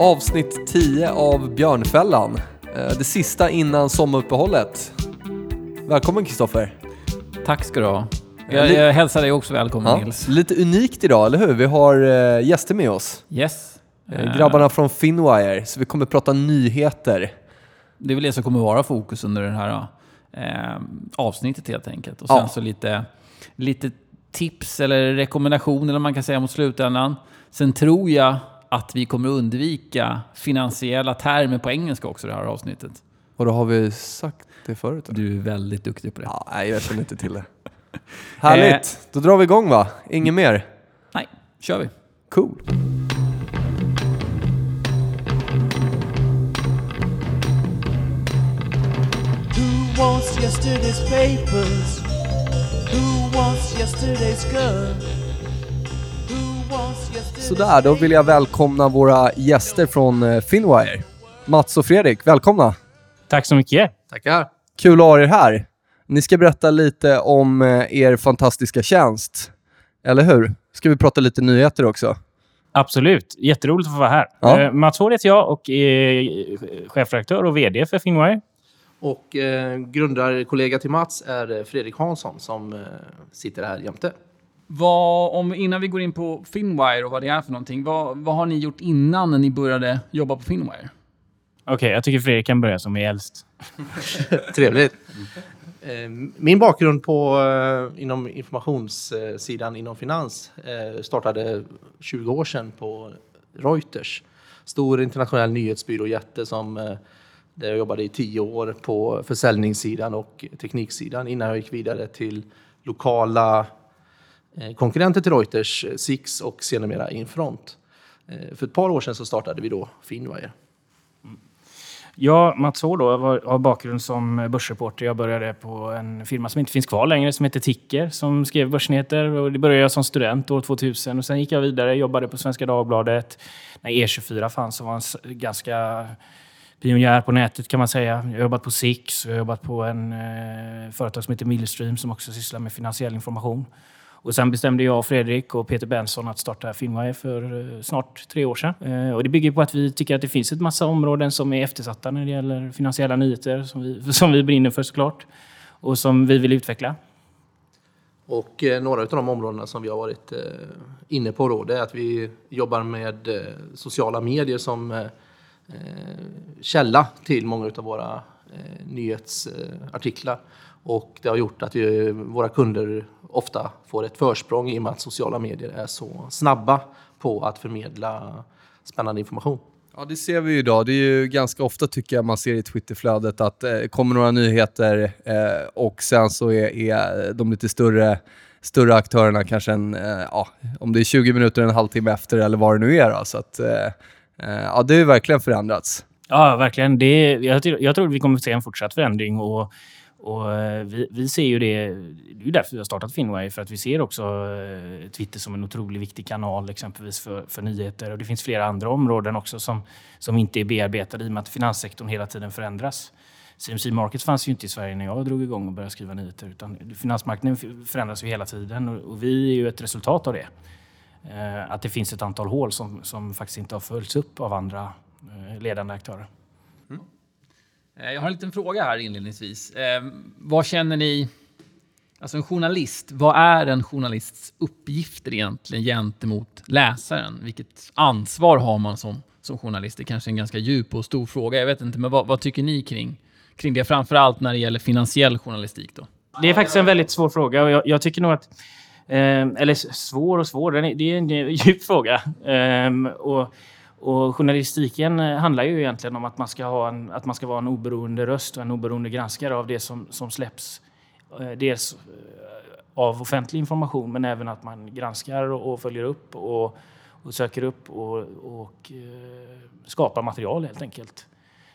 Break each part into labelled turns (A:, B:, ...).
A: Avsnitt 10 av Björnfällan. Eh, Det sista innan sommaruppehållet. Välkommen Kristoffer.
B: Tack ska du ha. Jag, jag hälsar dig också välkommen
A: Ja,
B: Nils.
A: lite unikt idag, eller hur? Vi har eh, gäster med oss.
B: Yes.
A: Eh,
B: Eh,
A: Grabbarna från Finwire, så vi kommer prata nyheter.
B: Det är väl det som kommer vara fokus under det här eh, avsnittet helt enkelt. Och sen
A: Ja.
B: så lite, lite tips eller rekommendationer eller man kan säga mot slutändan. Sen tror jag att vi kommer undvika finansiella termer på engelska också i det här avsnittet.
A: Och då har vi sagt det förut. eller?
B: Du är väldigt duktig på det.
A: Ja, nej, jag känner inte till det. Härligt, då drar vi igång va? Inget mer?
B: Nej, kör vi.
A: Cool.
C: Who wants yesterday's papers? Who wants yesterday's girl?
A: Sådär, då vill jag välkomna våra gäster från eh, Finwire. Mats och Fredrik, välkomna.
D: Tack så mycket.
A: Tackar. Kul att ha er här. Ni ska berätta lite om eh, er fantastiska tjänst. Eller hur? Ska vi prata lite nyheter också?
D: Absolut. Jätteroligt att få vara här.
A: Ja.
D: Eh, Mats Hård heter jag och är chefredaktör och VD för Finwire.
E: Och eh, grundarkollega till Mats är Fredrik Hansson som eh, sitter här jämte.
B: Vad, om, innan vi går in på Finwire och vad det är för någonting. Vad, vad har ni gjort innan när ni började jobba på Finwire?
D: Okej, jag tycker Fredrik kan börja som är äldst.
E: Trevligt. Eh, Min bakgrund på, eh, inom informationssidan inom finans eh, startade 20 år sedan på Reuters. Stor internationell nyhetsbyrå, jätte som eh, där jag jobbade i 10 år på försäljningssidan och tekniksidan innan jag gick vidare till lokala Eh, konkurrenter till Reuters, eh, Six och sedermera Infront. Eh, för ett par år sedan så startade vi då Finwire. Mm.
D: Jag, Mats Hård, har bakgrund som börsreporter. Jag började på en firma som inte finns kvar längre, som heter Ticker, som skrev börsnyheter. Och det började jag som student år 2000. Och sen gick jag vidare, jobbade på Svenska Dagbladet. När E24 fanns så var en ganska pionjär på nätet kan man säga. Jag har jobbat på Six, jag har jobbat på en eh, företag som heter Millstream som också sysslar med finansiell information. Och sen bestämde jag, Fredrik och Peter Benson att starta Filmwire för eh, snart tre år sedan. Eh, och det bygger på att vi tycker att det finns ett massa områden som är eftersatta när det gäller finansiella nyheter, som vi, som vi brinner för såklart. Och som vi vill utveckla.
E: Och eh, några av de områdena som vi har varit inne på då, det är att vi jobbar med sociala medier som källa till många av våra nyhetsartiklar. Och det har gjort att vi, våra kunder ofta får ett försprång i och med att sociala medier är så snabba på att förmedla spännande information.
A: Ja, det ser vi ju idag. Det är ju ganska ofta tycker jag man ser i Twitterflödet att det eh, kommer några nyheter eh, och sen så är, är de lite större, större aktörerna kanske en, eh, ja, om det är 20 minuter, en halvtimme efter eller vad det nu är. Då. Så att, eh, eh, ja, det har ju verkligen förändrats.
D: Ja, verkligen. Det är, jag, tror- jag tror att vi kommer att se en fortsatt förändring. Och, och eh, vi, vi ser ju det. Det är därför vi har startat Finway, För att vi ser också eh, Twitter som en otroligt viktig kanal exempelvis för, för nyheter. Och det finns flera andra områden också som, som inte är bearbetade i och med att finanssektorn hela tiden förändras. CMC Markets fanns ju inte i Sverige när jag drog igång och började skriva nyheter. Utan finansmarknaden förändras ju hela tiden och, och vi är ju ett resultat av det. Eh, att det finns ett antal hål som, som faktiskt inte har följts upp av andra ledande aktörer.
B: Eh, jag har en liten fråga här inledningsvis. Eh, vad känner ni... Alltså en journalist, vad är en journalists uppgifter egentligen gentemot läsaren? Vilket ansvar har man som, som journalist? Det är kanske är en ganska djup och stor fråga. Jag vet inte, men vad, vad tycker ni kring, kring det? Framförallt när det gäller finansiell journalistik då.
D: Det är faktiskt en väldigt svår fråga och jag, jag tycker nog att... Eh, eller svår och svår, det är en djup fråga. Ehm, och, och journalistiken eh, handlar ju egentligen om att man ska, ha en, att man ska vara en oberoende röst och en oberoende granskare av det som, som släpps. Eh, dels eh, av offentlig information men även att man granskar och, och följer upp och, och söker upp och, och eh, skapar material helt enkelt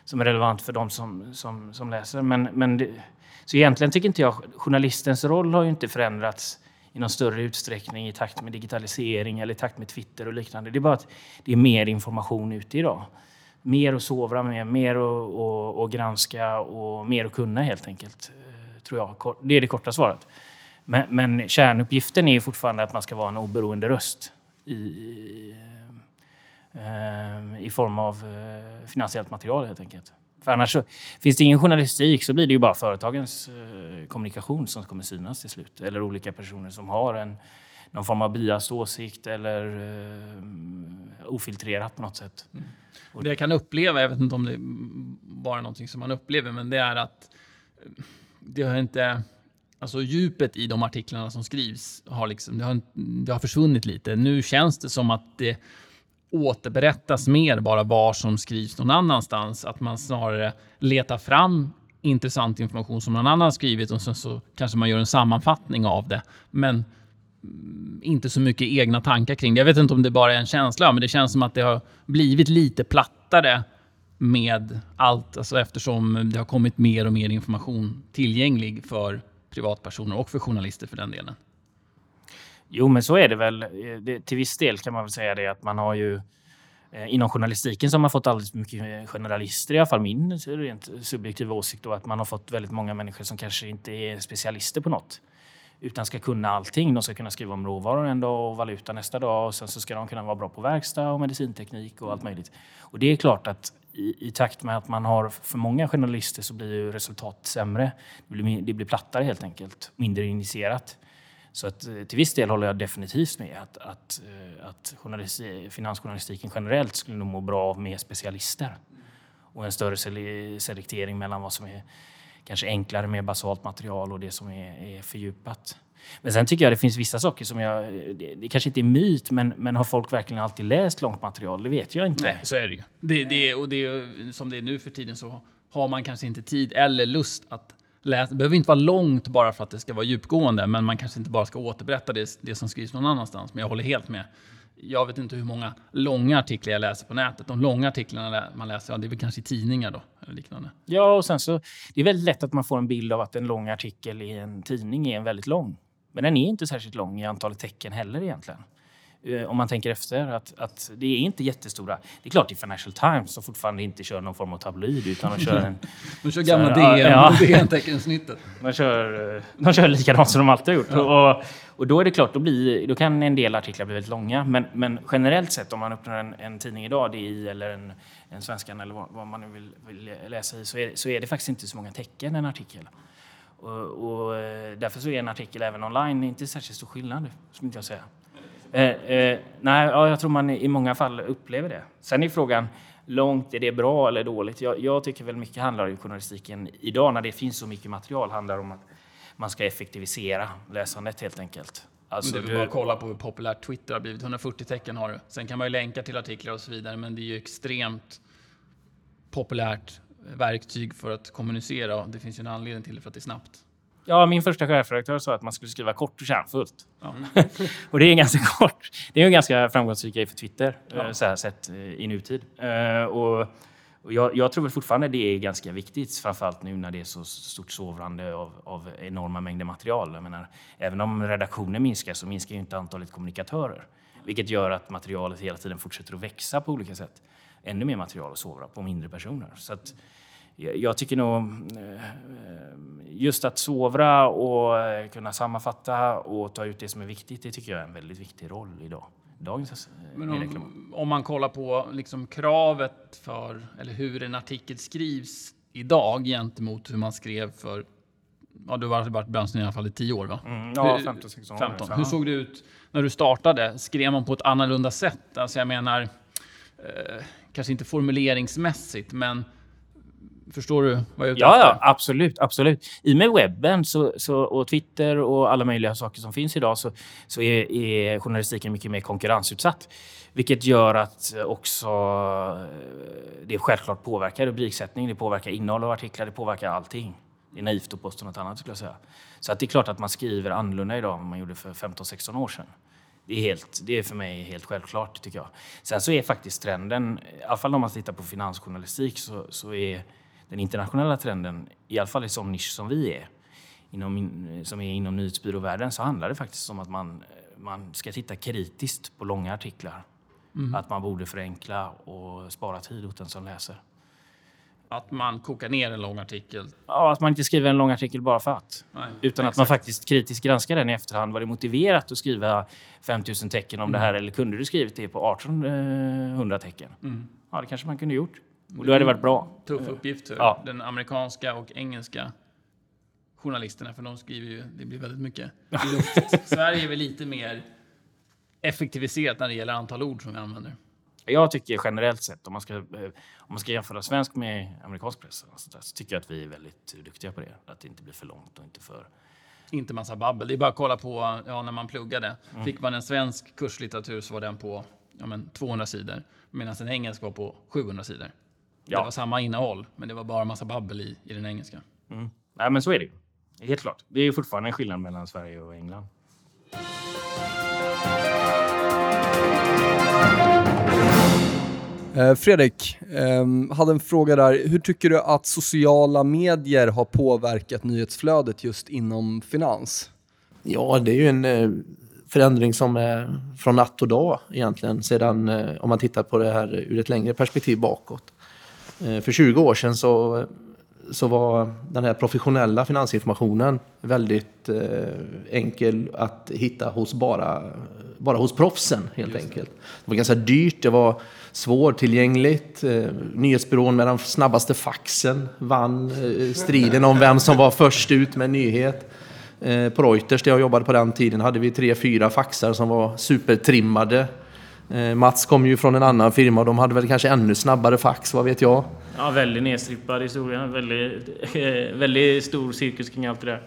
D: som är relevant för de som, som, som läser. Men, men det, så egentligen tycker inte jag journalistens roll har ju inte förändrats i någon större utsträckning i takt med digitalisering eller i takt med Twitter och liknande. Det är bara att det är mer information ute idag. Mer att sovra med, mer att och, och granska och mer att kunna helt enkelt. Eh, tror jag. Det är det korta svaret. Men, men kärnuppgiften är fortfarande att man ska vara en oberoende röst i, i, eh, eh, i form av finansiellt material helt enkelt. För annars så, finns det ingen journalistik så blir det ju bara företagens eh, kommunikation som kommer synas till slut. Eller olika personer som har en, någon form av biased åsikt eller eh, ofiltrerat på något sätt.
B: Det jag kan uppleva, jag vet inte om det är bara någonting som man upplever, men det är att eh, det har inte... Alltså djupet i de artiklarna som skrivs har, liksom, det har, det har försvunnit lite. Nu känns det som att det återberättas mer bara vad som skrivs någon annanstans. Att man snarare letar fram intressant information som någon annan skrivit och sen så kanske man gör en sammanfattning av det. Men mm, inte så mycket egna tankar kring det. Jag vet inte om det bara är en känsla, men det känns som att det har blivit lite plattare med allt, alltså eftersom det har kommit mer och mer information tillgänglig för privatpersoner och för journalister för den delen.
D: Jo, men så är det väl. Eh, Det, till viss del kan man väl säga det att man har ju eh, inom journalistiken så har man fått alldeles för mycket eh, journalister, i alla fall min rent subjektiva åsikt då, att man har fått väldigt många människor som kanske inte är specialister på något utan ska kunna allting. De ska kunna skriva om råvaror en dag och valuta nästa dag och sen så ska de kunna vara bra på verkstad och medicinteknik och allt möjligt. Och det är klart att i, i takt med att man har för många journalister så blir ju resultat sämre. Det blir, det blir plattare helt enkelt, mindre initierat. Så att, eh, till viss del håller jag definitivt med att, att, eh, att journalist- eh, finansjournalistiken generellt skulle nog må bra av mer specialister och en större selektering mellan vad som är kanske enklare, mer basalt material och det som är, är fördjupat. Men sen tycker jag det finns vissa saker som jag... Det, det kanske inte är myt, men, men har folk verkligen alltid läst långt material? Det vet jag inte.
B: Nej, så är det ju. Det, det, och det, som det är nu för tiden så har man kanske inte tid eller lust att läsa. Det behöver inte vara långt bara för att det ska vara djupgående, men man kanske inte bara ska återberätta det, det som skrivs någon annanstans. Men jag håller helt med. Jag vet inte hur många långa artiklar jag läser på nätet. De långa artiklarna man läser, ja, det är väl kanske i tidningar då, eller liknande.
D: Ja, och sen så... Det är väldigt lätt att man får en bild av att en lång artikel i en tidning är en väldigt lång. Men den är inte särskilt lång i antalet tecken heller egentligen. Eh, Om man tänker efter att, att det är inte jättestora. Det är klart i Financial Times som fortfarande inte kör någon form av tabloid utan de kör en
B: De kör gamla
D: ja,
B: DN,
D: ja.
B: DN-teckensnittet.
D: De kör, eh, de kör likadant som de alltid har gjort. Och, och då är det klart, då, blir, då kan en del artiklar bli väldigt långa. Men, men generellt sett, om man öppnar en, en tidning idag, DI eller en, en Svenskan eller vad, vad man nu vill, vill läsa i, så är, så är det faktiskt inte så många tecken i en artikel. Och, och eh, därför så är en artikel även online inte särskilt stor skillnad, skulle inte jag säga. Eh, eh, nej, ja, jag tror man i många fall upplever det. Sen är frågan, långt, är det bra eller dåligt? Jag, jag tycker väl mycket handlar i journalistiken idag, när det finns så mycket material, handlar om att man ska effektivisera läsandet helt enkelt. Alltså,
B: det är väl
D: du-
B: bara att kolla på hur populärt Twitter har blivit. 140 tecken har du. Sen kan man ju länka till artiklar och så vidare, men det är ju extremt populärt verktyg för att kommunicera. och Det finns ju en anledning till det för att det är snabbt.
D: Ja, min första chefredaktör sa att man skulle skriva kort och kärnfullt.
B: Ja.
D: och det är ganska kort. Det är en ganska framgångsrik grej för Twitter, eh, så här sett eh, i nutid. Eh, Och, och jag, jag tror väl fortfarande det är ganska viktigt, framförallt nu när det är så stort sovrande av, av enorma mängder material. Jag menar, även om redaktionen minskar så minskar ju inte antalet kommunikatörer. Vilket gör att materialet hela tiden fortsätter att växa på olika sätt. Ännu mer material att sovra på mindre personer. Så att, jag tycker nog eh, just att sovra och eh, kunna sammanfatta och ta ut det som är viktigt, det tycker jag är en väldigt viktig roll idag. Dagens eh,
B: Men om, om man kollar på liksom kravet för, eller hur en artikel skrivs idag gentemot hur man skrev för, ja du har varit i branschen i alla fall i tio år va?
D: Mm, ja,
B: Hur-
D: 15, 16 år.
B: 15.
D: Så,
B: Hur såg det ut när du startade? Skrev man på ett annorlunda sätt? Alltså jag menar, eh, kanske inte formuleringsmässigt, men förstår du vad jag är ute
D: Ja, ja, absolut. absolut. I och med webben så, så, och Twitter och alla möjliga saker som finns idag så, så är, är journalistiken mycket mer konkurrensutsatt. Vilket gör att också eh, det självklart påverkar rubriksättning, det påverkar innehåll av artiklar, det påverkar allting. Det är naivt att påstå något annat skulle jag säga. Så att det är klart att man skriver annorlunda idag än man gjorde för 15-16 år sedan. Det är, helt, det är för mig helt självklart tycker jag. Sen så är faktiskt trenden, i alla fall om man tittar på finansjournalistik, så, så är den internationella trenden, i alla fall i sån nisch som vi är, inom, in- som är inom nyhetsbyråvärlden, så handlar det faktiskt om att man, man ska titta kritiskt på långa artiklar. Att man borde förenkla och spara tid åt den som läser.
B: Att man kokar ner en lång artikel.
D: Ja, att man inte skriver en lång artikel bara för att.
B: Nej,
D: Utan att man faktiskt kritiskt granskar den i efterhand. Var det motiverat att skriva 5000 tecken om det här eller kunde du skrivit det på 1800 tecken? Ja, det kanske man kunde gjort. Och då hade det varit bra.
B: Tuff uppgift för
D: Ja.
B: den amerikanska och engelska journalisterna, för de skriver ju, det blir väldigt mycket. Sverige är väl lite mer effektiviserat när det gäller antal ord som vi använder.
D: Jag tycker generellt sett, om man ska, eh, om man ska jämföra svensk med amerikansk press, där, så tycker jag att vi är väldigt duktiga på det. Att det inte blir för långt och inte för...
B: Inte massa babbel. Det är bara att kolla på ja, när man pluggade. Fick man en svensk kurslitteratur så var den på ja, men 200 sidor. Medan en engelsk var på 700 sidor.
D: Ja.
B: Det var samma innehåll, men det var bara massa babbel i, i den engelska.
D: Nej, men så är det ju. Helt klart. Det är fortfarande en skillnad mellan Sverige och England.
A: Eh, Fredrik, ehm, hade en fråga där. Hur tycker du att sociala medier har påverkat nyhetsflödet just inom finans?
E: Ja, det är ju en eh, förändring som är från natt och dag egentligen. Sedan, eh, om man tittar på det här ur ett längre perspektiv bakåt. Eh, För 20 år sedan så, så var den här professionella finansinformationen väldigt eh, enkel att hitta hos bara, bara hos proffsen helt enkelt. Det var ganska dyrt, det var svårtillgängligt. Eh, Nyhetsbyrån med den snabbaste faxen vann striden om vem som var först ut med en nyhet. På Reuters, där jag jobbade på den tiden, hade vi tre, fyra faxar som var supertrimmade. Eh, Mats kom ju från en annan firma och de hade väl kanske ännu snabbare fax, vad vet jag.
D: Ja, väldigt nedstrippad historia. Väldigt, eh, väldigt stor cirkus kring allt det där.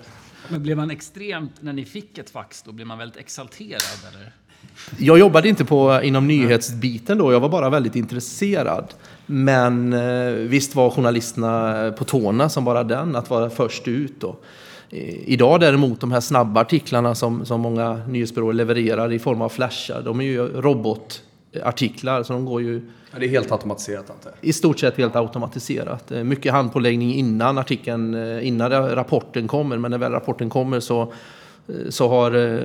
B: Men blev man extremt, när ni fick ett fax, då blev man väldigt exalterad eller?
E: Jag jobbade inte på, inom nyhetsbiten då, jag var bara väldigt intresserad. Men eh, visst var journalisterna på tårna som bara den, att vara först ut. Då. Eh, Idag däremot, de här snabba artiklarna som, som många nyhetsbyråer levererar i form av flashar, de är ju robotartiklar, så de går ju
A: Ja, det är helt automatiserat jag.
E: i stort sett helt automatiserat. Eh, Mycket handpåläggning innan artikeln, eh, innan rapporten kommer, men när väl rapporten kommer så, så har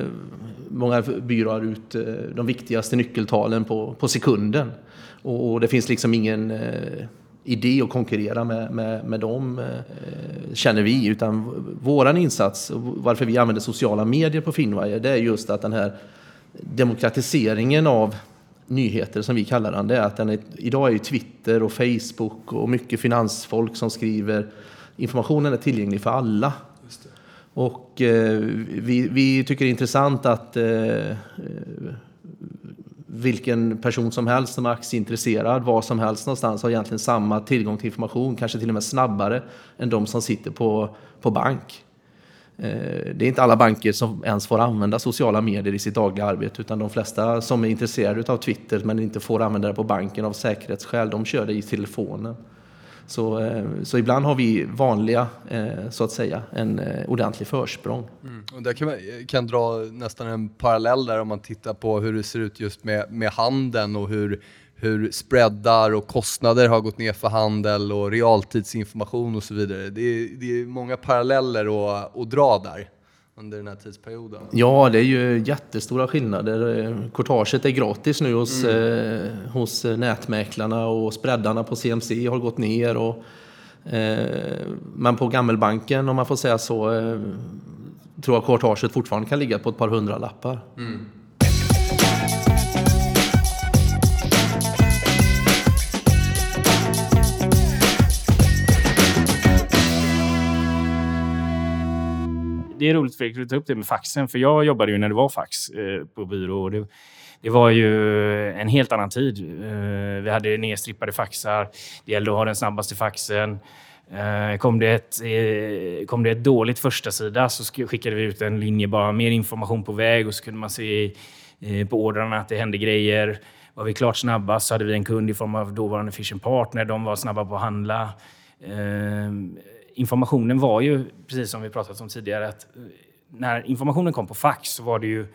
E: många byråer ut de viktigaste nyckeltalen på, på sekunden. Och, och det finns liksom ingen idé att konkurrera med, med, med dem, eh, känner vi. Utan våran insats, varför vi använder sociala medier på Finwire, det är just att den här demokratiseringen av nyheter som vi kallar den, det är att den är, idag är ju Twitter och Facebook och mycket finansfolk som skriver. Informationen är tillgänglig för alla. Och eh, vi, vi tycker det är intressant att eh, vilken person som helst som är aktieintresserad, var som helst någonstans, har egentligen samma tillgång till information, kanske till och med snabbare än de som sitter på, på bank. Eh, det är inte alla banker som ens får använda sociala medier i sitt dagliga arbete utan de flesta som är intresserade av Twitter men inte får använda det på banken av säkerhetsskäl, de kör det i telefonen. Så, eh, så ibland har vi vanliga, eh, så att säga, en eh, ordentlig försprång. Mm.
A: Och där kan man kan dra nästan en parallell där om man tittar på hur det ser ut just med, med handeln och hur, hur spreadar och kostnader har gått ner för handel och realtidsinformation och så vidare. Det är, det är många paralleller att, att dra där under den här tidsperioden.
E: Ja, det är ju jättestora skillnader. Courtaget är gratis nu hos, eh, hos nätmäklarna och spreadarna på CMC har gått ner. Och, eh, men på gammelbanken, om man får säga så, eh, tror jag courtaget fortfarande kan ligga på ett par hundra lappar.
D: Det är roligt Fredrik att du tar upp det med faxen, för jag jobbade ju när det var fax eh, på byrå. Och det, det var ju en helt annan tid. Eh, vi hade nedstrippade faxar. Det gällde att ha den snabbaste faxen. Eh, kom, det ett, eh, kom det ett dåligt första sida så skickade vi ut en linje, bara mer information på väg och så kunde man se eh, på ordrarna att det hände grejer. Var vi klart snabbast så hade vi en kund i form av dåvarande Fish Partner. De var snabba på att handla. Eh, Informationen var ju, precis som vi pratat om tidigare, att eh, när informationen kom på fax så var det ju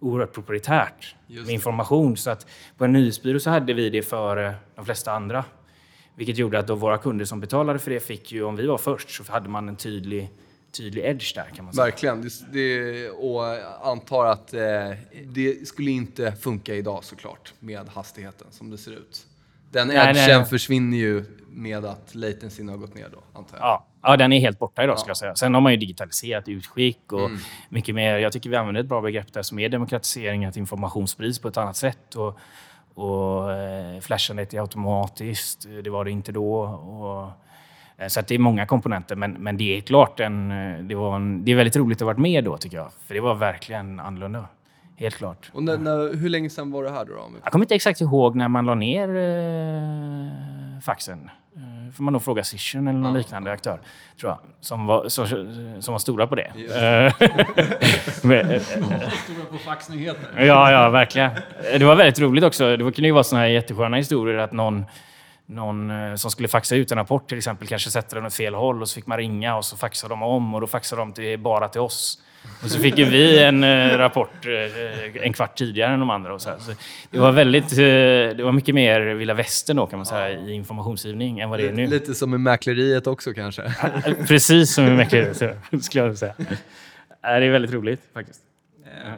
D: oerhört proprietärt med information. Så att på en nyhetsbyrå så hade vi det före de flesta andra. Vilket gjorde att då våra kunder som betalade för det fick ju, om vi var först, så hade man en tydlig, tydlig edge där kan man säga.
A: Verkligen. Det, det, och antar att eh, det skulle inte funka idag såklart med hastigheten som det ser ut. Den
D: Nej, nej.
A: edgen försvinner ju med att latencyn har gått ner då, antar jag.
D: Ja, ja, den är helt borta idag skulle jag säga. Sen har man ju digitaliserat utskick och
A: Mm.
D: mycket mer. Jag tycker vi använder ett bra begrepp där som är demokratisering, att information sprids på ett annat sätt. Och, och eh, flashandet är automatiskt, det var det inte då. Och, eh, så det är många komponenter, men, men det är klart en, eh, det, var en, det är väldigt roligt att ha varit med då tycker jag. För det var verkligen annorlunda. Helt klart.
A: Och när, när, hur länge sedan var det här då?
D: Jag kommer inte exakt ihåg när man la ner eh, faxen. Eh, får man nog fråga Cision eller någon liknande aktör, tror jag, som var, så, som var stora på det. Eh, men, eh,
B: Stora på faxnyheter.
D: ja, ja, verkligen. Det var väldigt roligt också. Det kunde ju vara såna här jättesköna historier att någon någon eh, som skulle faxa ut en rapport till exempel kanske sätter den åt fel håll och så fick man ringa och så faxade de om och då faxade de till, bara till oss. Och så fick vi en eh, rapport eh, en kvart tidigare än de andra. Och så här. Så det var väldigt, eh, det var mycket mer vilda västern då kan man säga i informationsgivning än vad det är nu.
A: Lite som i mäkleriet också kanske.
D: Precis som i mäkleriet skulle jag säga. Det är väldigt roligt faktiskt.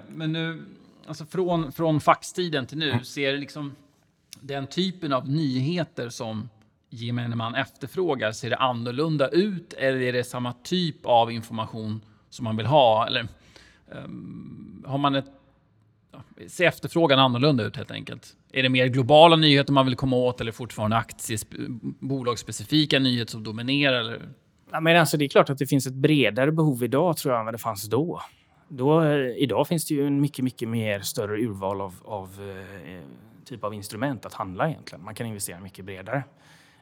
B: Men nu, alltså från, från faxtiden till nu, ser liksom den typen av nyheter som gemene man efterfrågar, ser det annorlunda ut eller är det samma typ av information som man vill ha? Eller um, har man ett... Ser efterfrågan annorlunda ut helt enkelt? Är det mer globala nyheter man vill komma åt eller fortfarande aktiebolagsspecifika nyheter som dominerar? Eller?
D: Ja, men alltså, det är klart att det finns ett bredare behov idag tror jag än vad det fanns då. då eh, idag finns det ju en mycket, mycket mer större urval av, av eh, typ av instrument att handla egentligen. Man kan investera mycket bredare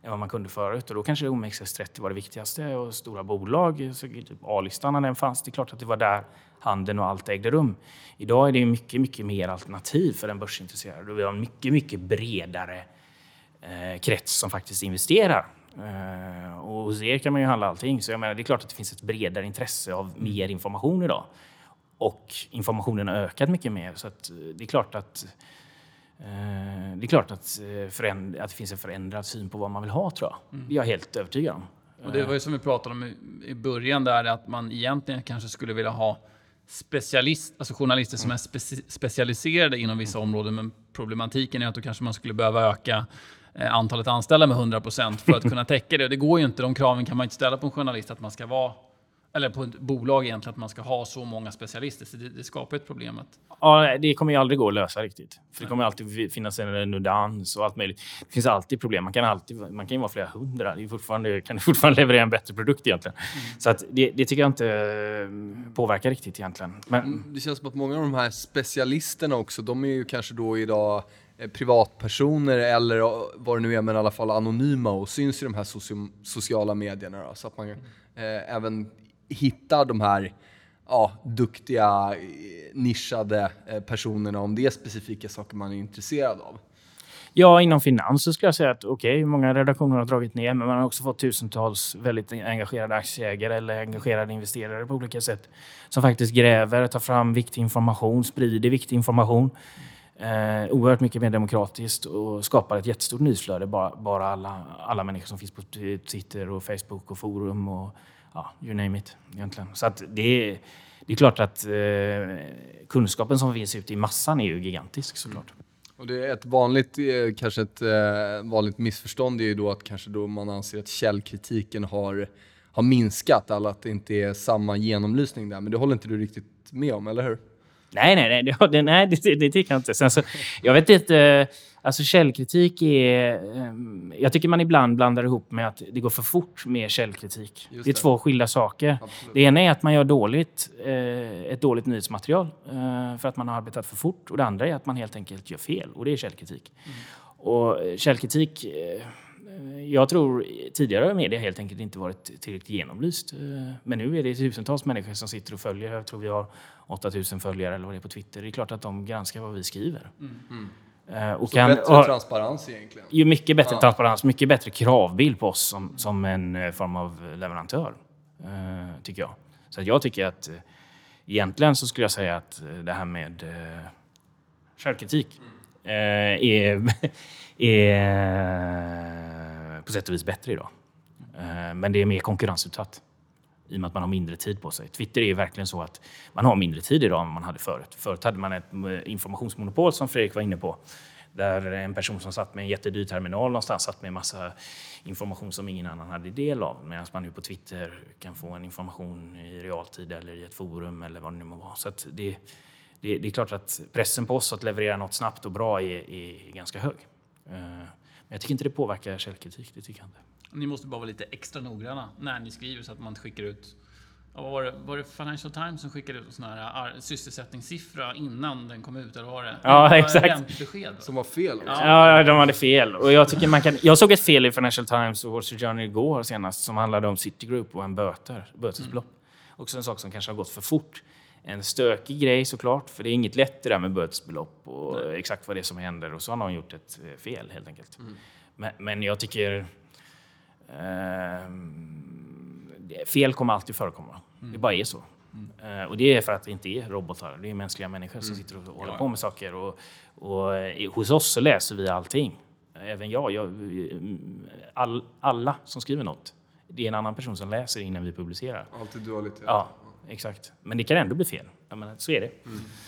D: än vad man kunde förut. Och då kanske OMXS30 var det viktigaste och stora bolag, så typ A-listan när den fanns, det är klart att det var där handeln och allt ägde rum. Idag är det mycket, mycket mer alternativ för den börsintresserade. Och Vi har en mycket, mycket bredare eh, krets som faktiskt investerar. Eh, och hos er kan man ju handla allting. Så jag menar, det är klart att det finns ett bredare intresse av mer information idag. Och informationen har ökat mycket mer. Så att, eh, det är klart att det är klart att, eh, föränd- att det finns en förändrad syn på vad man vill ha, tror jag. Är jag helt övertygad om.
B: Och det var ju som vi pratade om i, början där, att man egentligen kanske skulle vilja ha specialist, alltså journalister som är speci specialiserade inom vissa områden, men problematiken är att då kanske man skulle behöva öka eh, antalet anställda med 100% för att kunna täcka det. Och det går ju inte, de kraven kan man inte ställa på en journalist att man ska vara, eller på ett bolag egentligen, att man ska ha så många specialister. Så det, det skapar ett problem. Att,
D: Ja, det kommer ju aldrig gå att lösa riktigt. För det kommer alltid finnas en nuddans och allt möjligt. Det finns alltid problem. Man kan, alltid, man kan ju vara flera hundra. Det är fortfarande, kan fortfarande leverera en bättre produkt egentligen. Så att det, det tycker jag inte eh, påverkar riktigt egentligen. Men,
A: Det känns som att många av de här specialisterna också, de är ju kanske då idag eh, privatpersoner eller vad det nu är, men i alla fall anonyma och syns i de här sociala medierna. Då, så att man eh, även hittar de här ja, duktiga, eh, nischade eh, personerna om det är specifika saker man är intresserad av.
D: Ja, inom finans så skulle jag säga att okej, många redaktioner har dragit ner, men man har också fått tusentals väldigt engagerade aktieägare eller engagerade investerare på olika sätt som faktiskt gräver, tar fram viktig information, sprider viktig information. Eh, oerhört mycket mer demokratiskt och skapar ett jättestort nyhetsflöde. Bara, bara alla, alla människor som finns på Twitter och Facebook och forum och ja, you name it egentligen. Så att det är, det är klart att eh, kunskapen som finns ute i massan är ju gigantisk såklart. Mm.
A: Och det är ett vanligt, eh, kanske ett eh, vanligt missförstånd är ju då att kanske då man anser att källkritiken har, har minskat, eller att det inte är samma genomlysning där. Men det håller inte du riktigt med om, eller hur?
D: Nej, nej, nej, det, det, nej det, det, det tycker jag inte. Sen så, jag vet inte, eh, alltså källkritik är... ehm, Jag tycker man ibland blandar ihop med att det går för fort med källkritik.
A: Just
D: det är
A: det.
D: två skilda saker.
A: Absolut.
D: Det ena är att man gör dåligt, eh, ett dåligt nyhetsmaterial eh, för att man har arbetat för fort. Och det andra är att man helt enkelt gör fel och det är källkritik. Och eh, källkritik, eh, jag tror tidigare media helt enkelt inte varit tillräckligt genomlyst. Eh, Men nu är det tusentals människor som sitter och följer. Jag tror vi har 8000 följare eller vad det är på Twitter. Det är klart att de granskar vad vi skriver. Eh, Och
A: Så
D: kan,
A: bättre
D: och,
A: transparens egentligen.
D: ju mycket bättre
A: Ja.
D: transparens, mycket bättre kravbild på oss som, som en eh, form av leverantör, eh, tycker jag. Så att jag tycker att egentligen så skulle jag säga att det här med självkritik eh, är, är på sätt och vis bättre idag. Men det är mer konkurrensutsatt i och med att man har mindre tid på sig. Twitter är ju verkligen så att man har mindre tid idag än man hade förut. Förut hade man ett eh, informationsmonopol som Fredrik var inne på. Där en person som satt med en jättedyr terminal någonstans satt med en massa information som ingen annan hade del av. Medan man nu på Twitter kan få en information i realtid eller i ett forum eller vad det nu må vara. Så att det, det, det är klart att pressen på oss att leverera något snabbt och bra är, är ganska hög. Eh, men jag tycker inte det påverkar källkritik. Det tycker jag inte.
B: Ni måste bara vara lite extra noggranna när ni skriver så att man inte skickar ut... Vad var, det, var det Financial Times som skickade ut en sån här ar- sysselsättningssiffra innan den kom ut? Eller var det?
D: Ja,
B: Det var
D: exakt.
B: Räntebesked.
A: Som var fel också.
D: Ja, de hade fel. Och jag, tycker man kan, jag såg ett fel i Financial Times och Wall Street Journal igår senast som handlade om Citigroup och en böter, bötesbelopp. Också en sak som kanske har gått för fort. En stökig grej såklart, för det är inget lätt det där med bötesbelopp och exakt vad det är som händer. Och så har någon gjort ett eh, fel helt enkelt. Men, men jag tycker... ehm, fel kommer alltid förekomma. Det bara är så. Eh, och det är för att det inte är robotar, det är mänskliga människor som sitter och håller på med saker. Och, och eh, hos oss så läser vi allting. Även jag. jag all, alla som skriver något. Det är en annan person som läser innan vi publicerar.
A: Alltid dualitet.
D: Ja, exakt. Men det kan ändå bli fel. Jag menar, så är det.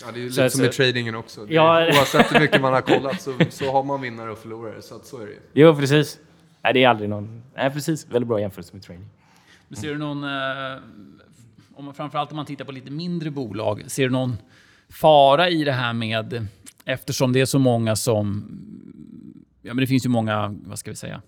A: Ja, det är ju
D: Så-
A: lite som i
D: så-
A: tradingen också. Det,
D: Ja.
A: Oavsett hur mycket man har kollat så, så har man vinnare och förlorare. Så att så är det ju.
D: Jo, precis. Nej, det är aldrig någon... Nej, precis. Väldigt bra jämförelse med trading.
B: Men ser du någon... Eh, om man, framförallt om man tittar på lite mindre bolag, ser du någon fara i det här med... Eftersom det är så många som... Ja, men det finns ju många, vad ska vi säga,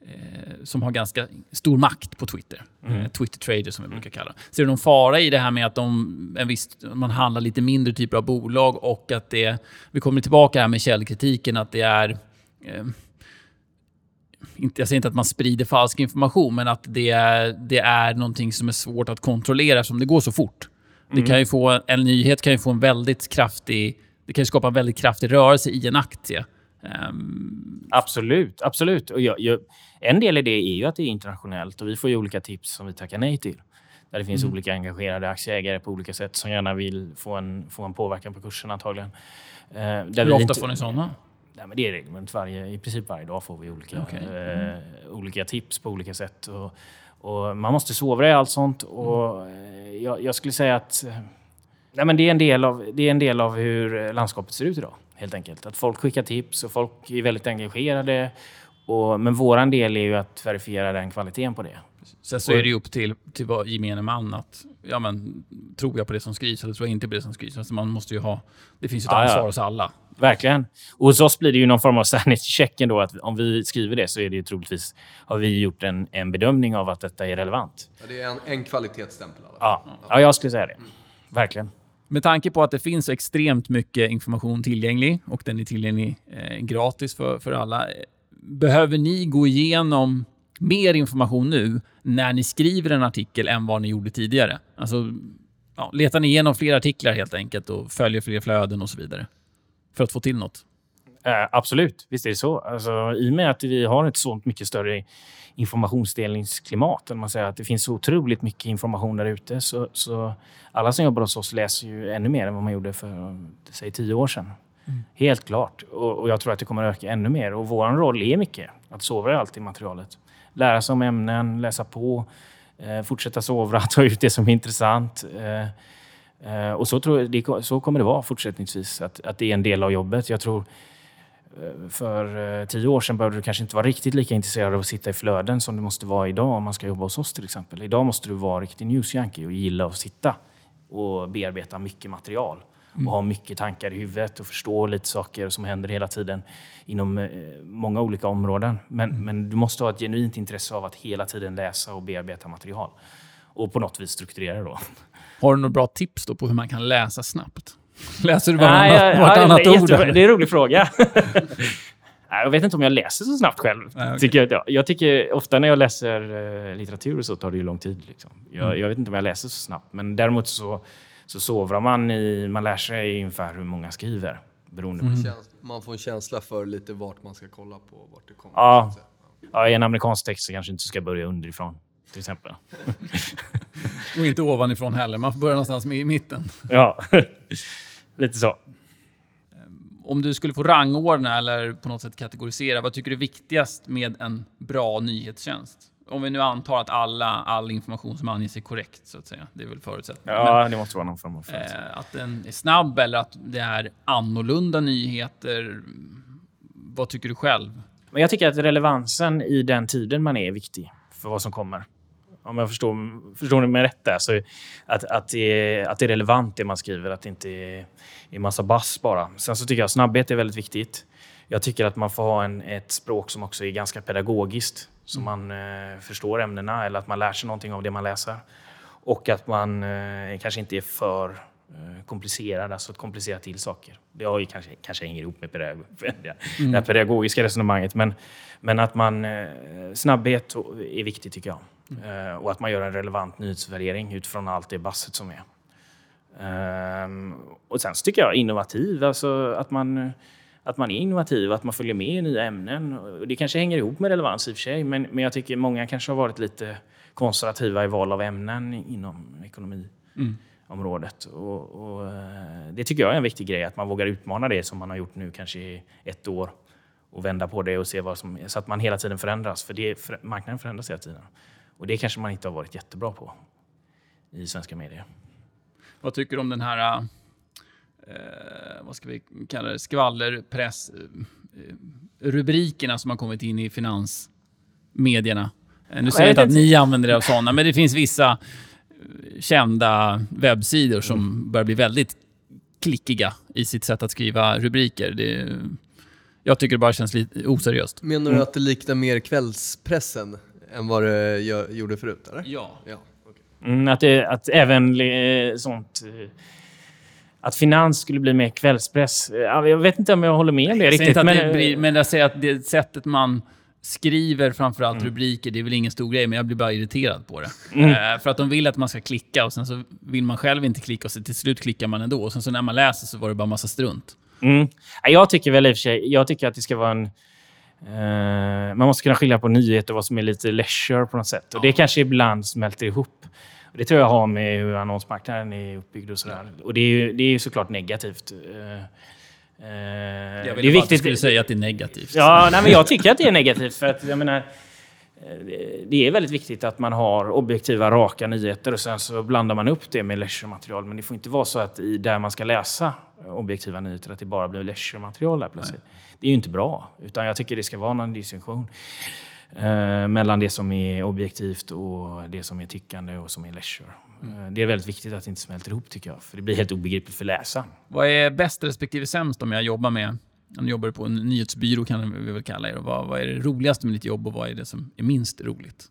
B: eh, som har ganska stor makt på Twitter. Eh, Twitter traders som vi brukar kalla. Ser du någon fara i det här med att de, en viss, man handlar lite mindre typer av bolag och att det... Vi kommer tillbaka här med källkritiken, att det är... Inte, jag säger inte att man sprider falsk information, men att det är, det är någonting som är svårt att kontrollera som det går så fort. Det kan ju få, en nyhet kan ju få en väldigt kraftig... Det kan ju skapa en väldigt kraftig rörelse i en aktie. Ehm,
D: Absolut, absolut. Och jag, jag, en del i det är ju att det är internationellt och vi får ju olika tips som vi tackar nej till. Där det finns olika engagerade aktieägare på olika sätt som gärna vill få en, få en påverkan på kursen antagligen. Där
B: hur ofta
D: inte-
B: får ni sådana?
D: Nej, men det är regelbundet. Varje, I princip varje dag får vi olika,
B: Okej.
D: eh, olika tips på olika sätt. Och, och man måste sovra i allt sånt. Och, eh, jag, jag skulle säga att eh, nej, men det, är en del av, det är en del av hur eh, landskapet ser ut idag. Helt enkelt. Att folk skickar tips och folk är väldigt engagerade. Och, men våran del är ju att verifiera den kvaliteten på det.
B: Sen så är det ju upp till, till vad gemene man att, ja men, tror jag på det som skrivs eller tror jag inte på det som skrivs? Alltså man måste ju ha, det finns ju ett
D: Ja, ja.
B: ansvar hos alla.
D: Verkligen. Och hos oss blir det ju någon form av sanity check ändå. Att om vi skriver det så är det ju troligtvis, har vi gjort en, en bedömning av att detta är relevant.
A: Ja, det är en, en kvalitetsstämpel.
D: Ja, ja jag skulle säga det. Verkligen.
B: Med tanke på att det finns extremt mycket information tillgänglig och den är tillgänglig eh, gratis för, för alla. eh, Behöver ni gå igenom mer information nu när ni skriver en artikel än vad ni gjorde tidigare? Alltså, ja, letar ni igenom fler artiklar helt enkelt och följer fler flöden och så vidare? För att få till något?
D: Eh, absolut, visst är det så. Alltså, I och med att vi har ett så mycket större informationsdelningsklimat, man säger att det finns så otroligt mycket information där ute, så, så alla som jobbar hos oss läser ju ännu mer än vad man gjorde för säg, tio år sedan. Helt klart. Och, och jag tror att det kommer att öka ännu mer. Och vår roll är mycket att sovra allt i materialet. Lära sig om ämnen, läsa på, eh, fortsätta sovra, ta ut det som är intressant. Eh, eh, och så, tror jag, det, så kommer det vara fortsättningsvis, att, att det är en del av jobbet. Jag tror eh, för eh, tio år sedan behövde du kanske inte vara riktigt lika intresserad av att sitta i flöden som du måste vara idag om man ska jobba hos oss till exempel. Idag måste du vara riktig newsjunkie och gilla att sitta och bearbeta mycket material och ha mycket tankar i huvudet och förstå lite saker som händer hela tiden inom eh, många olika områden. Men, men du måste ha ett genuint intresse av att hela tiden läsa och bearbeta material och på något vis strukturera då.
B: Har du några bra tips då på hur man kan läsa snabbt? Läser du vartannat,
D: ja, ja,
B: ord?
D: jättebra.
B: eller?
D: Det är en rolig fråga. Jag vet inte om jag läser så snabbt själv.
B: Nej, okej.
D: tycker jag, jag tycker ofta när jag läser eh, litteratur så tar det ju lång tid. Liksom. Jag,
B: Mm.
D: jag vet inte om jag läser så snabbt. Men däremot så, så sovrar man i... Man lär sig ungefär hur många skriver. Beroende
B: Mm.
D: på.
A: Man får en känsla för lite vart man ska kolla på vart det kommer.
D: Ja. Ja, I en amerikansk text så kanske inte ska börja underifrån. Till exempel.
B: Och inte ovanifrån heller. Man får börja någonstans i mitten.
D: Ja, lite så.
B: Om du skulle få rangordna eller på något sätt kategorisera, vad tycker du är viktigast med en bra nyhetstjänst? Om vi nu antar att alla, all information som anges är korrekt, så att säga. Det är väl förutsättningen.
D: Ja, det måste vara någon form av
B: Men, eh, att den är snabb eller att det är annorlunda nyheter. vad tycker du själv?
D: Men jag tycker att relevansen i den tiden man är är viktig för vad som kommer. Om jag förstår, förstår ni mig rätt där, så att, att, det är, att det är relevant det man skriver, att det inte är, är massa bass bara. Sen så tycker jag snabbhet är väldigt viktigt. Jag tycker att man får ha en, ett språk som också är ganska pedagogiskt, så man eh, förstår ämnena eller att man lär sig någonting av det man läser. Och att man eh, kanske inte är för eh, komplicerad, alltså att komplicera till saker. Det har ju kanske, kanske hänger ihop med pedagog, det här pedagogiska resonemanget. Men, men att man... Eh, snabbhet är viktigt tycker jag. Eh, och att man gör en relevant nyhetsvärdering utifrån allt det basset som är. Ehm, och sen så tycker jag innovativ, alltså att man, att man är innovativ, att man följer med i nya ämnen. Och Det kanske hänger ihop med relevans i och för sig, men, men jag tycker många kanske har varit lite konservativa i val av ämnen inom ekonomiområdet. Och, och, eh, det tycker jag är en viktig grej, att man vågar utmana det som man har gjort nu kanske i ett år och vända på det och se vad som så att man hela tiden förändras. För det, för marknaden förändras hela tiden. Och det kanske man inte har varit jättebra på i svenska medier.
B: Vad tycker du om den här, eh, vad ska vi kalla det, skvallerpress, eh, rubrikerna som har kommit in i finansmedierna? Eh, Nu säger jag inte att ni använder er av sådana, men det finns vissa eh, kända webbsidor som
D: Mm.
B: börjar bli väldigt klickiga i sitt sätt att skriva rubriker. Det, jag tycker det bara känns lite oseriöst.
A: Menar du att det liknar mer kvällspressen än vad det gjorde förut? Eller?
B: Ja.
A: Ja.
D: Mm, att, det, att även eh, sånt... Eh, att finans skulle bli mer kvällspress. Eh, ja, Jag vet inte om jag håller med om det riktigt. Men,
B: det blir,
D: eh,
B: men jag säger att det sättet man skriver framförallt
D: Mm.
B: rubriker, det är väl ingen stor grej, men jag blir bara irriterad på det.
D: Mm.
B: Eh, för att de vill att man ska klicka och sen så vill man själv inte klicka och så till slut klickar man ändå. Och sen så när man läser så var det bara massa strunt.
D: Mm. Ja, Jag tycker väl i och för sig, jag tycker att det ska vara en... Eh, man måste kunna skilja på nyheter och vad som är lite leisure på något sätt. Och det kanske ibland smälter ihop. Det tror jag har med hur annonsmarknaden är uppbyggd och sådär. Och det är ju det är ju såklart negativt. Eh,
B: Jag
D: det
B: ville
D: är
B: bara att du skulle säga att det är negativt.
D: Ja, nej, men jag tycker att det är negativt. För att, jag menar, eh, det är väldigt viktigt att man har objektiva, raka nyheter och sen så blandar man upp det med leisure-material. Men det får inte vara så att i, där man ska läsa objektiva nyheter, att det bara blir leisure-material där plötsligt. Det är ju inte bra. Utan jag tycker det ska vara någon distinktion eh, mellan det som är objektivt och det som är tyckande och som är leisure. Eh, Det är väldigt viktigt att det inte smälter ihop tycker jag. För det blir helt obegripligt för läsaren.
B: Vad är bäst respektive sämst om jag jobbar med du jobbar på en nyhetsbyrå kan vi väl kalla er. Vad, vad är det roligaste med ditt jobb och vad är det som är minst roligt?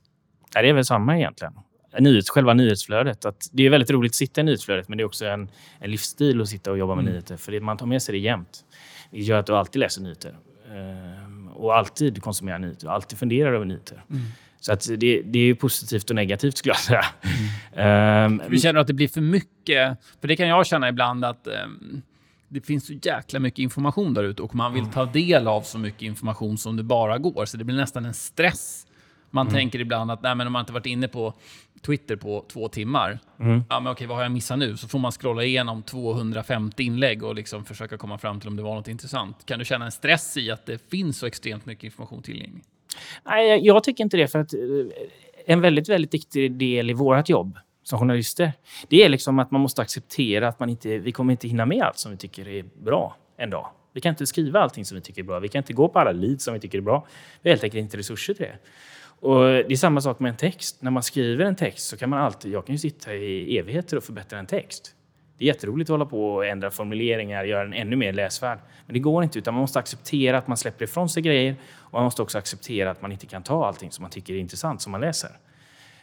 D: Ja, det är väl samma egentligen. Nyhets, själva nyhetsflödet. Att det är väldigt roligt att sitta i nyhetsflödet, men det är också en, en livsstil att sitta och jobba med nyheter. För det, man tar med sig det jämt. Det gör att du alltid läser nyheter. Ehm, och alltid konsumerar nyheter. Och alltid funderar över nyheter. Så att det, det är positivt och negativt skulle jag säga. Ehm,
B: Vi känner att det blir för mycket, för det kan jag känna ibland att ehm, det finns så jäkla mycket information där ute och man vill ta del av så mycket information som det bara går. Så det blir nästan en stress. Man tänker ibland att nej, men om man inte varit inne på Twitter på två timmar, ja, men okej, vad har jag missat nu? Så får man scrolla igenom 250 inlägg och liksom försöka komma fram till om det var något intressant. Kan du känna en stress i att det finns så extremt mycket information tillgänglig?
D: Nej, jag- jag tycker inte det. För att eh, en väldigt, väldigt viktig del i vårt jobb som journalister, det är liksom att man måste acceptera att man inte, vi kommer inte hinna med allt som vi tycker är bra en dag. Vi kan inte skriva allting som vi tycker är bra. Vi kan inte gå på alla leads som vi tycker är bra. Vi har helt enkelt inte resurser till det. Och det är samma sak med en text. När man skriver en text så kan man alltid, jag kan ju sitta i evigheter och förbättra en text. Det är jätteroligt att hålla på och ändra formuleringar, göra den ännu mer läsvärd. Men det går inte, utan man måste acceptera att man släpper ifrån sig grejer. Och man måste också acceptera att man inte kan ta allting som man tycker är intressant som man läser.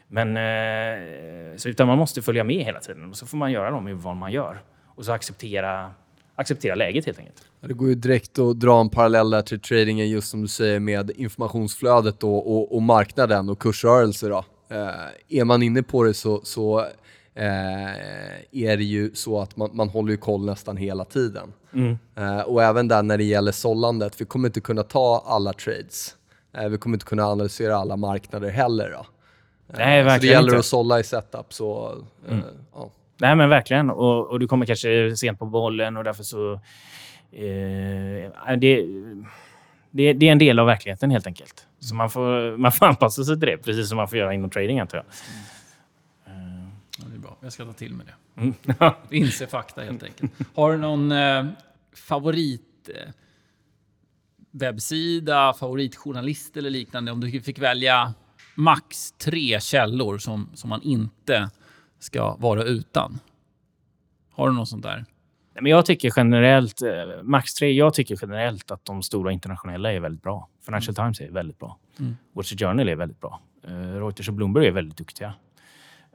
D: Men, eh, så, utan man måste följa med hela tiden och så får man göra de urval man gör. Och så acceptera, acceptera läget helt enkelt.
A: Det går ju direkt att dra en parallell där till tradingen just som du säger med informationsflödet då, och, och marknaden och kursrörelser. Då. Eh, är man inne på det så, så eh, är det ju så att man, man håller ju koll nästan hela tiden. Eh, och även där när det gäller sållandet, vi kommer inte kunna ta alla trades. Eh, vi kommer inte kunna analysera alla marknader heller. Då.
D: Nej,
A: så det
D: verkligen
A: gäller
D: inte.
A: att sålla i setup. Så, eh, ja.
D: Nej, men verkligen. Och, och du kommer kanske sent på bollen och därför så... Eh, det, det, det är en del av verkligheten helt enkelt. Så man får, man får anpassa sig till det, precis som man får göra inom trading antar jag.
B: Ja, det är bra. Jag ska ta till mig det.
D: Mm.
B: Inse fakta helt enkelt. Har du någon eh, favorit eh, webbsida, favoritjournalist eller liknande. Om du fick välja max tre källor som, som man inte ska vara utan. Har du något sånt där?
D: Men jag tycker generellt, eh, Max 3, jag tycker generellt att de stora internationella är väldigt bra. Financial Times är väldigt bra.
B: Mm.
D: Wall Street Journal är väldigt bra. Eh, Reuters och Bloomberg är väldigt duktiga.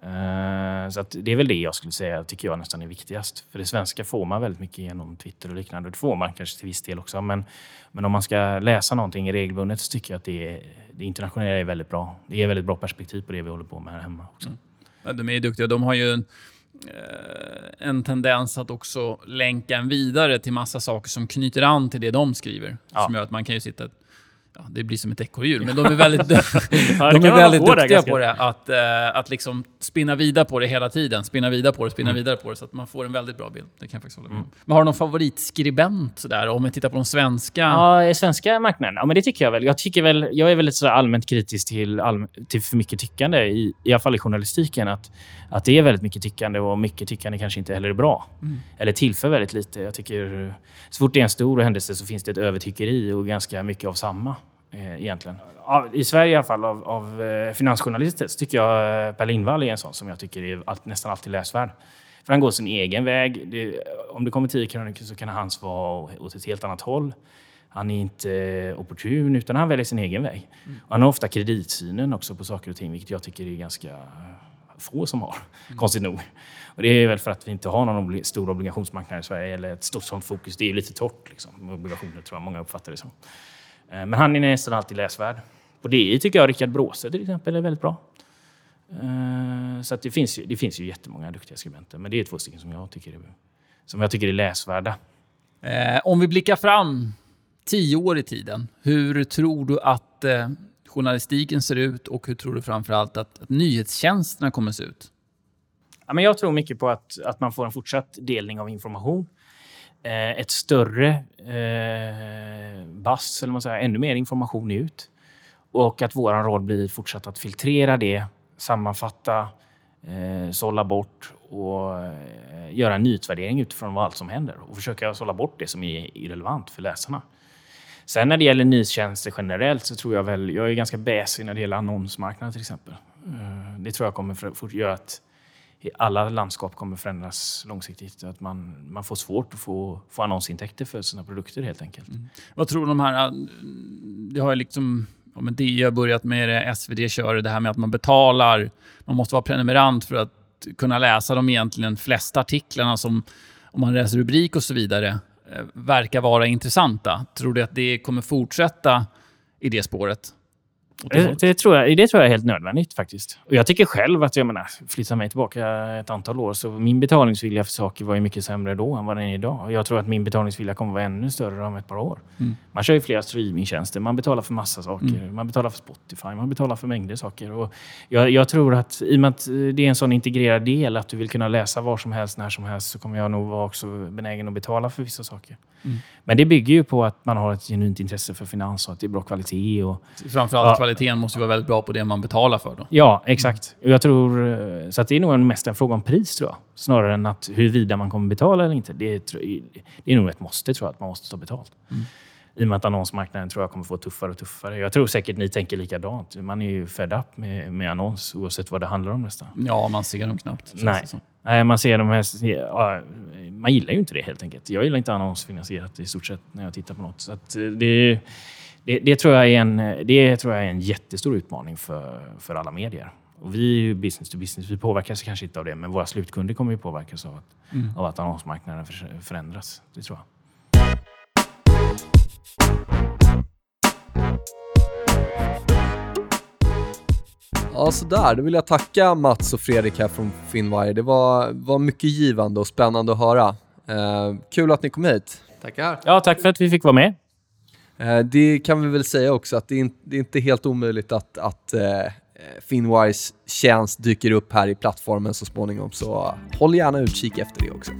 D: Eh, så det är väl det jag skulle säga, tycker jag nästan är viktigast. För det svenska får man väldigt mycket genom Twitter och liknande. Det får man kanske till viss del också. Men, men om man ska läsa någonting regelbundet så tycker jag att det, är, det internationella är väldigt bra. Det är väldigt bra perspektiv på det vi håller på med här hemma också.
B: Ja, De är ju duktiga. De har ju en, eh, en tendens att också länka en vidare till massa saker som knyter an till det de skriver.
D: Ja.
B: Som gör att man kan ju sitta... Ja, det blir som ett ekorrhjul, men de är väldigt, de är väldigt duktiga på det. Att, eh, att liksom spinna vidare på det hela tiden. Spinna vidare på det, spinna
D: Mm.
B: vidare på det. Så att man får en väldigt bra bild. Det kan jag faktiskt hålla med om. Men har du någon favoritskribent sådär? Om vi tittar på de svenska?
D: Ja, i svenska marknaden? Ja, men det tycker jag väl. Jag, tycker väl, jag är väldigt allmänt kritisk till, allm till för mycket tyckande, i, i alla fall i journalistiken. Att, att det är väldigt mycket tyckande och mycket tyckande kanske inte heller är bra. Eller tillför väldigt lite. Jag tycker, så fort det är en stor händelse så finns det ett övertyckeri och ganska mycket av samma. Eh, egentligen. I Sverige i alla fall, av, av eh, finansjournalister, så tycker jag eh, Per Lindvall är en sån som jag tycker är allt, nästan alltid läsvärd. För han går sin egen väg. Det, om det kommer tio krönikor så kan hans vara åt ett helt annat håll. Han är inte opportun, utan han väljer sin egen väg. Och han har ofta kreditsynen också på saker och ting, vilket jag tycker är ganska få som har, konstigt nog. Och det är väl för att vi inte har någon stor obligationsmarknad i Sverige, eller ett stort sånt fokus. Det är ju lite torrt, liksom. obligationer tror jag många uppfattar det som. Eh, Men han är nästan alltid läsvärd. På DI tycker jag Rickard Bråse till exempel är väldigt bra. Eh, Så det, finns ju, det finns ju jättemånga duktiga skribenter, men det är två stycken som jag tycker är, som jag tycker är läsvärda.
B: Eh, om vi blickar fram tio år i tiden, hur tror du att journalistiken ser ut och hur tror du framförallt att, att nyhetstjänsterna kommer se ut?
D: Ja, men jag tror mycket på att, att man får en fortsatt delning av information. Eh, ett större eh, bass, eller man säger, ännu mer information ut. Och att vår roll blir fortsatt att filtrera det, sammanfatta, eh, sålla bort och eh, göra en nyhetsvärdering utifrån vad allt som händer och försöka sålla bort det som är irrelevant för läsarna. Sen när det gäller nyhetstjänster generellt så tror jag väl, jag är ganska bäsig när det gäller annonsmarknaden till exempel. Eh, det tror jag kommer att göra att alla landskap kommer förändras långsiktigt. Att man, man får svårt att få, få annonsintäkter för sina produkter helt enkelt. Mm.
B: Vad tror du om de här... Eh, det har ju liksom... Ja, men DI har börjat med det, SvD kör det här med att man betalar. Man måste vara prenumerant för att kunna läsa de egentligen flesta artiklarna som, om man läser rubrik och så vidare, Eh, verkar vara intressanta. Tror du att det kommer fortsätta i det spåret? Det
D: Det, tror jag, det tror jag är helt nödvändigt faktiskt. Och jag tycker själv att, jag menar, flyttar mig tillbaka ett antal år, så min betalningsvilja för saker var ju mycket sämre då än vad den är idag. Jag tror att min betalningsvilja kommer vara ännu större om ett par år.
B: Mm.
D: Man kör ju flera streamingtjänster, man betalar för massa saker. Man betalar för Spotify, man betalar för mängder saker. Och jag, jag tror att i och med att det är en sån integrerad del, att du vill kunna läsa var som helst, när som helst, så kommer jag nog vara också benägen att betala för vissa saker.
B: Mm.
D: Men det bygger ju på att man har ett genuint intresse för finans och att det är bra kvalitet. Och,
B: Framförallt
D: Ja.
B: kvaliteten måste vara väldigt bra på det man betalar för. Då.
D: Ja, exakt. Och Jag tror, eh, så att det är nog mest en fråga om pris, tror jag. Snarare än att huruvida man kommer betala eller inte. Det är, det är nog ett måste, tror jag, att man måste ta betalt. I och med att annonsmarknaden tror jag kommer få tuffare och tuffare. Jag tror säkert ni tänker likadant. Man är ju fed up med, med annons oavsett vad det handlar om nästan.
B: Ja, man ser dem knappt.
D: Nej. Nej, man ser de här... Ja, man gillar ju inte det helt enkelt. Jag gillar inte annonsfinansierat i stort sett när jag tittar på något. Så eh, det, det, det, tror jag är en, det tror jag är en jättestor utmaning för, för alla medier. Och vi är ju business to business. Vi påverkas kanske inte av det, men våra slutkunder kommer ju påverkas av att,
B: Mm.
D: av att annonsmarknaden för- förändras. Det tror jag.
A: Ja, sådär. Då vill jag tacka Mats och Fredrik här från Finwire. Det var, var mycket givande och spännande att höra. Eh, kul att ni kom hit.
E: Tackar.
D: Ja, tack för att vi fick vara med.
A: Eh, det kan vi väl säga också att det är, in, det är inte helt omöjligt att, att eh, Finwires tjänst dyker upp här i plattformen så småningom. Så håll gärna utkik efter det också.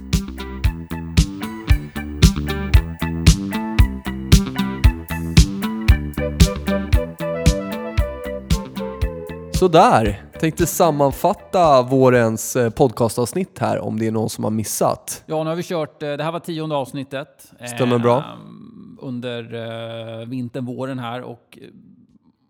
A: Sådär, tänkte sammanfatta vårens eh, podcastavsnitt här om det är någon som har missat.
B: Ja, nu har vi kört... eh, Det här var tionde avsnittet.
A: Stämmer bra.
B: Eh, under eh, vintern, våren här och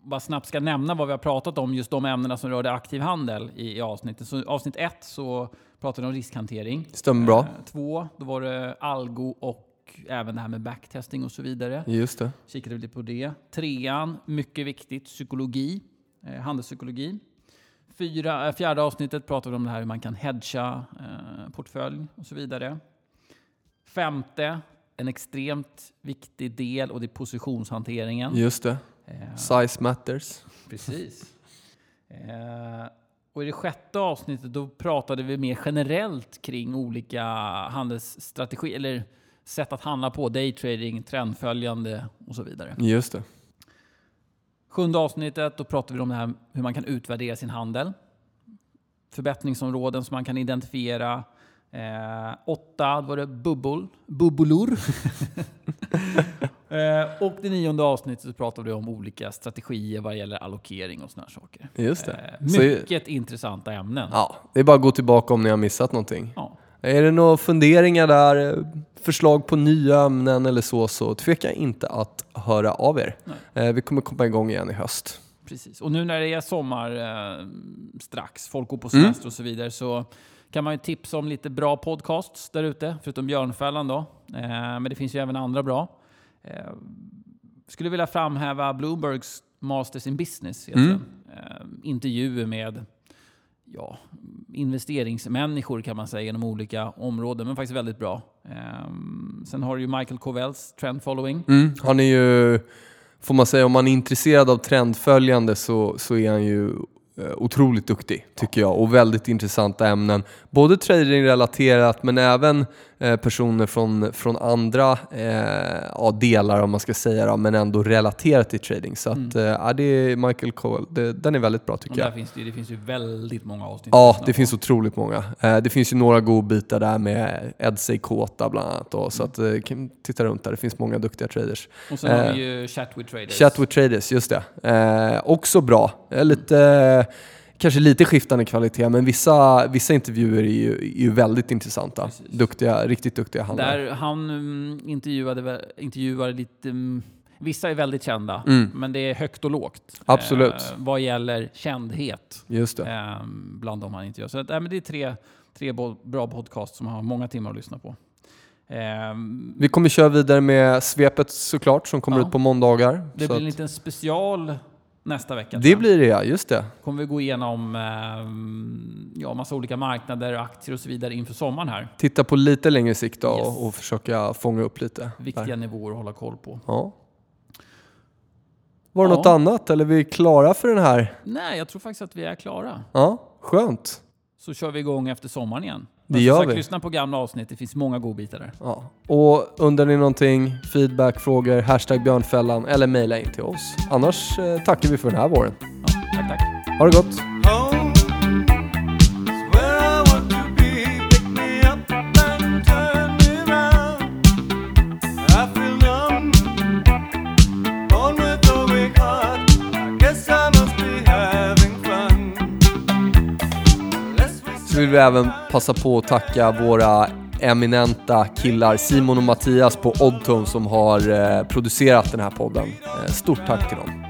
B: bara snabbt ska nämna vad vi har pratat om, just de ämnena som rörde aktiv handel i, i avsnittet. Så avsnitt ett så pratade vi om riskhantering.
A: Stämmer bra.
B: Två, då var det algo och även det här med backtesting och så vidare.
A: Just det.
B: Kikade vi lite på det. Trean, mycket viktigt, psykologi, eh, handelspsykologi. Fyra, eh, fjärde avsnittet pratade vi om det här hur man kan hedga eh, portfölj och så vidare. Femte, en extremt viktig del och det är positionshanteringen.
A: Just det.
B: Eh,
A: Size matters.
B: Precis. Eh, och i det sjätte avsnittet då pratade vi mer generellt kring olika handelsstrategier, eller sätt att handla på, daytrading, trendföljande och så vidare.
A: Just det.
B: Sjunde avsnittet då pratade vi om det här hur man kan utvärdera sin handel. Förbättringsområden som man kan identifiera. Eh, åtta, var det bubbel, bubblor. eh, och det nionde avsnittet så pratade vi om olika strategier vad gäller allokering och sådana saker.
A: Just det.
B: Eh,
A: Så-
B: mycket intressanta ämnen.
A: Ja, det är bara att gå tillbaka om ni har missat någonting.
B: Ja.
A: Är det några funderingar där, förslag på nya ämnen eller så, så tveka inte att höra av er. Eh, Vi kommer komma igång igen i höst.
B: Precis. Och nu när det är sommar eh, strax, folk går på
A: Mm.
B: semester och så vidare, så kan man ju tipsa om lite bra podcasts där ute, förutom Björnfällan då. Eh, men det finns ju även andra bra. Eh, skulle vilja framhäva Bloombergs Masters in Business,
A: Mm.
B: Eh, intervjuer med ja, investeringsmänniskor kan man säga inom olika områden, men faktiskt väldigt bra. Eh, sen har du ju Michael Covells Trend Following.
A: Mm. Han är ju, får man säga, om man är intresserad av trendföljande så, så är han ju otroligt duktig, tycker jag. Och väldigt intressanta ämnen. Både trading-relaterat, men även eh, personer från, från andra eh, delar, om man ska säga, då, men ändå relaterat till trading. Så att, eh, ja, det är Michael Cole, det, den är väldigt bra
B: Och
A: tycker
B: där
A: jag.
B: finns det, det finns ju väldigt många avsnitt.
A: Ja, det finns otroligt många. Eh, det finns ju några godbitar där med Ed Seikota bland annat. Då, så att, eh, kan titta runt där, det finns många duktiga traders.
B: Och sen har
A: Eh,
B: vi ju Chat with Traders.
A: Chat with traders, just det. Eh, också bra. Eh, Lite, eh, kanske lite skiftande kvalitet, men vissa, vissa intervjuer är ju, är ju väldigt intressanta.
B: Precis.
A: Duktiga, riktigt duktiga handlare.
B: Där han um, intervjuade, intervjuar lite... mm, vissa är väldigt kända,
A: Mm.
B: men det är högt och lågt.
A: Absolut.
B: Eh, vad gäller kändhet
A: Just det.
B: eh, bland de han intervjuar. Så att, eh, men det är tre, tre bra podcasts som har många timmar att lyssna på. Eh,
A: Vi kommer köra vidare med svepet såklart, som kommer
B: Ja.
A: ut på måndagar.
B: det blir en liten special nästa vecka.
A: det blir det ja, just det.
B: kommer vi gå igenom eh, ja, massa olika marknader, aktier och så vidare inför sommaren här.
A: Titta på lite längre sikt då,
B: Yes.
A: och, och försöka fånga upp lite.
B: Viktiga
A: där.
B: nivåer att hålla koll på.
A: Ja. Var det
B: Ja.
A: något annat eller är vi klara för den här?
B: Nej, jag tror faktiskt att vi är klara.
A: Ja, skönt.
B: Så kör vi igång efter sommaren igen.
A: Det gör
B: sagt,
A: vi.
B: Lyssna på gamla avsnitt, det finns många godbitar där.
A: Ja. Och undrar ni någonting, feedback, frågor, hashtag björnfällan eller mejla in till oss. Annars eh, tackar vi för den här våren.
B: Ja, tack, tack.
A: Ha det gott! Vill vi även passa på att tacka våra eminenta killar Simon och Mattias på Oddtone som har eh, producerat den här podden. Eh, stort tack till dem!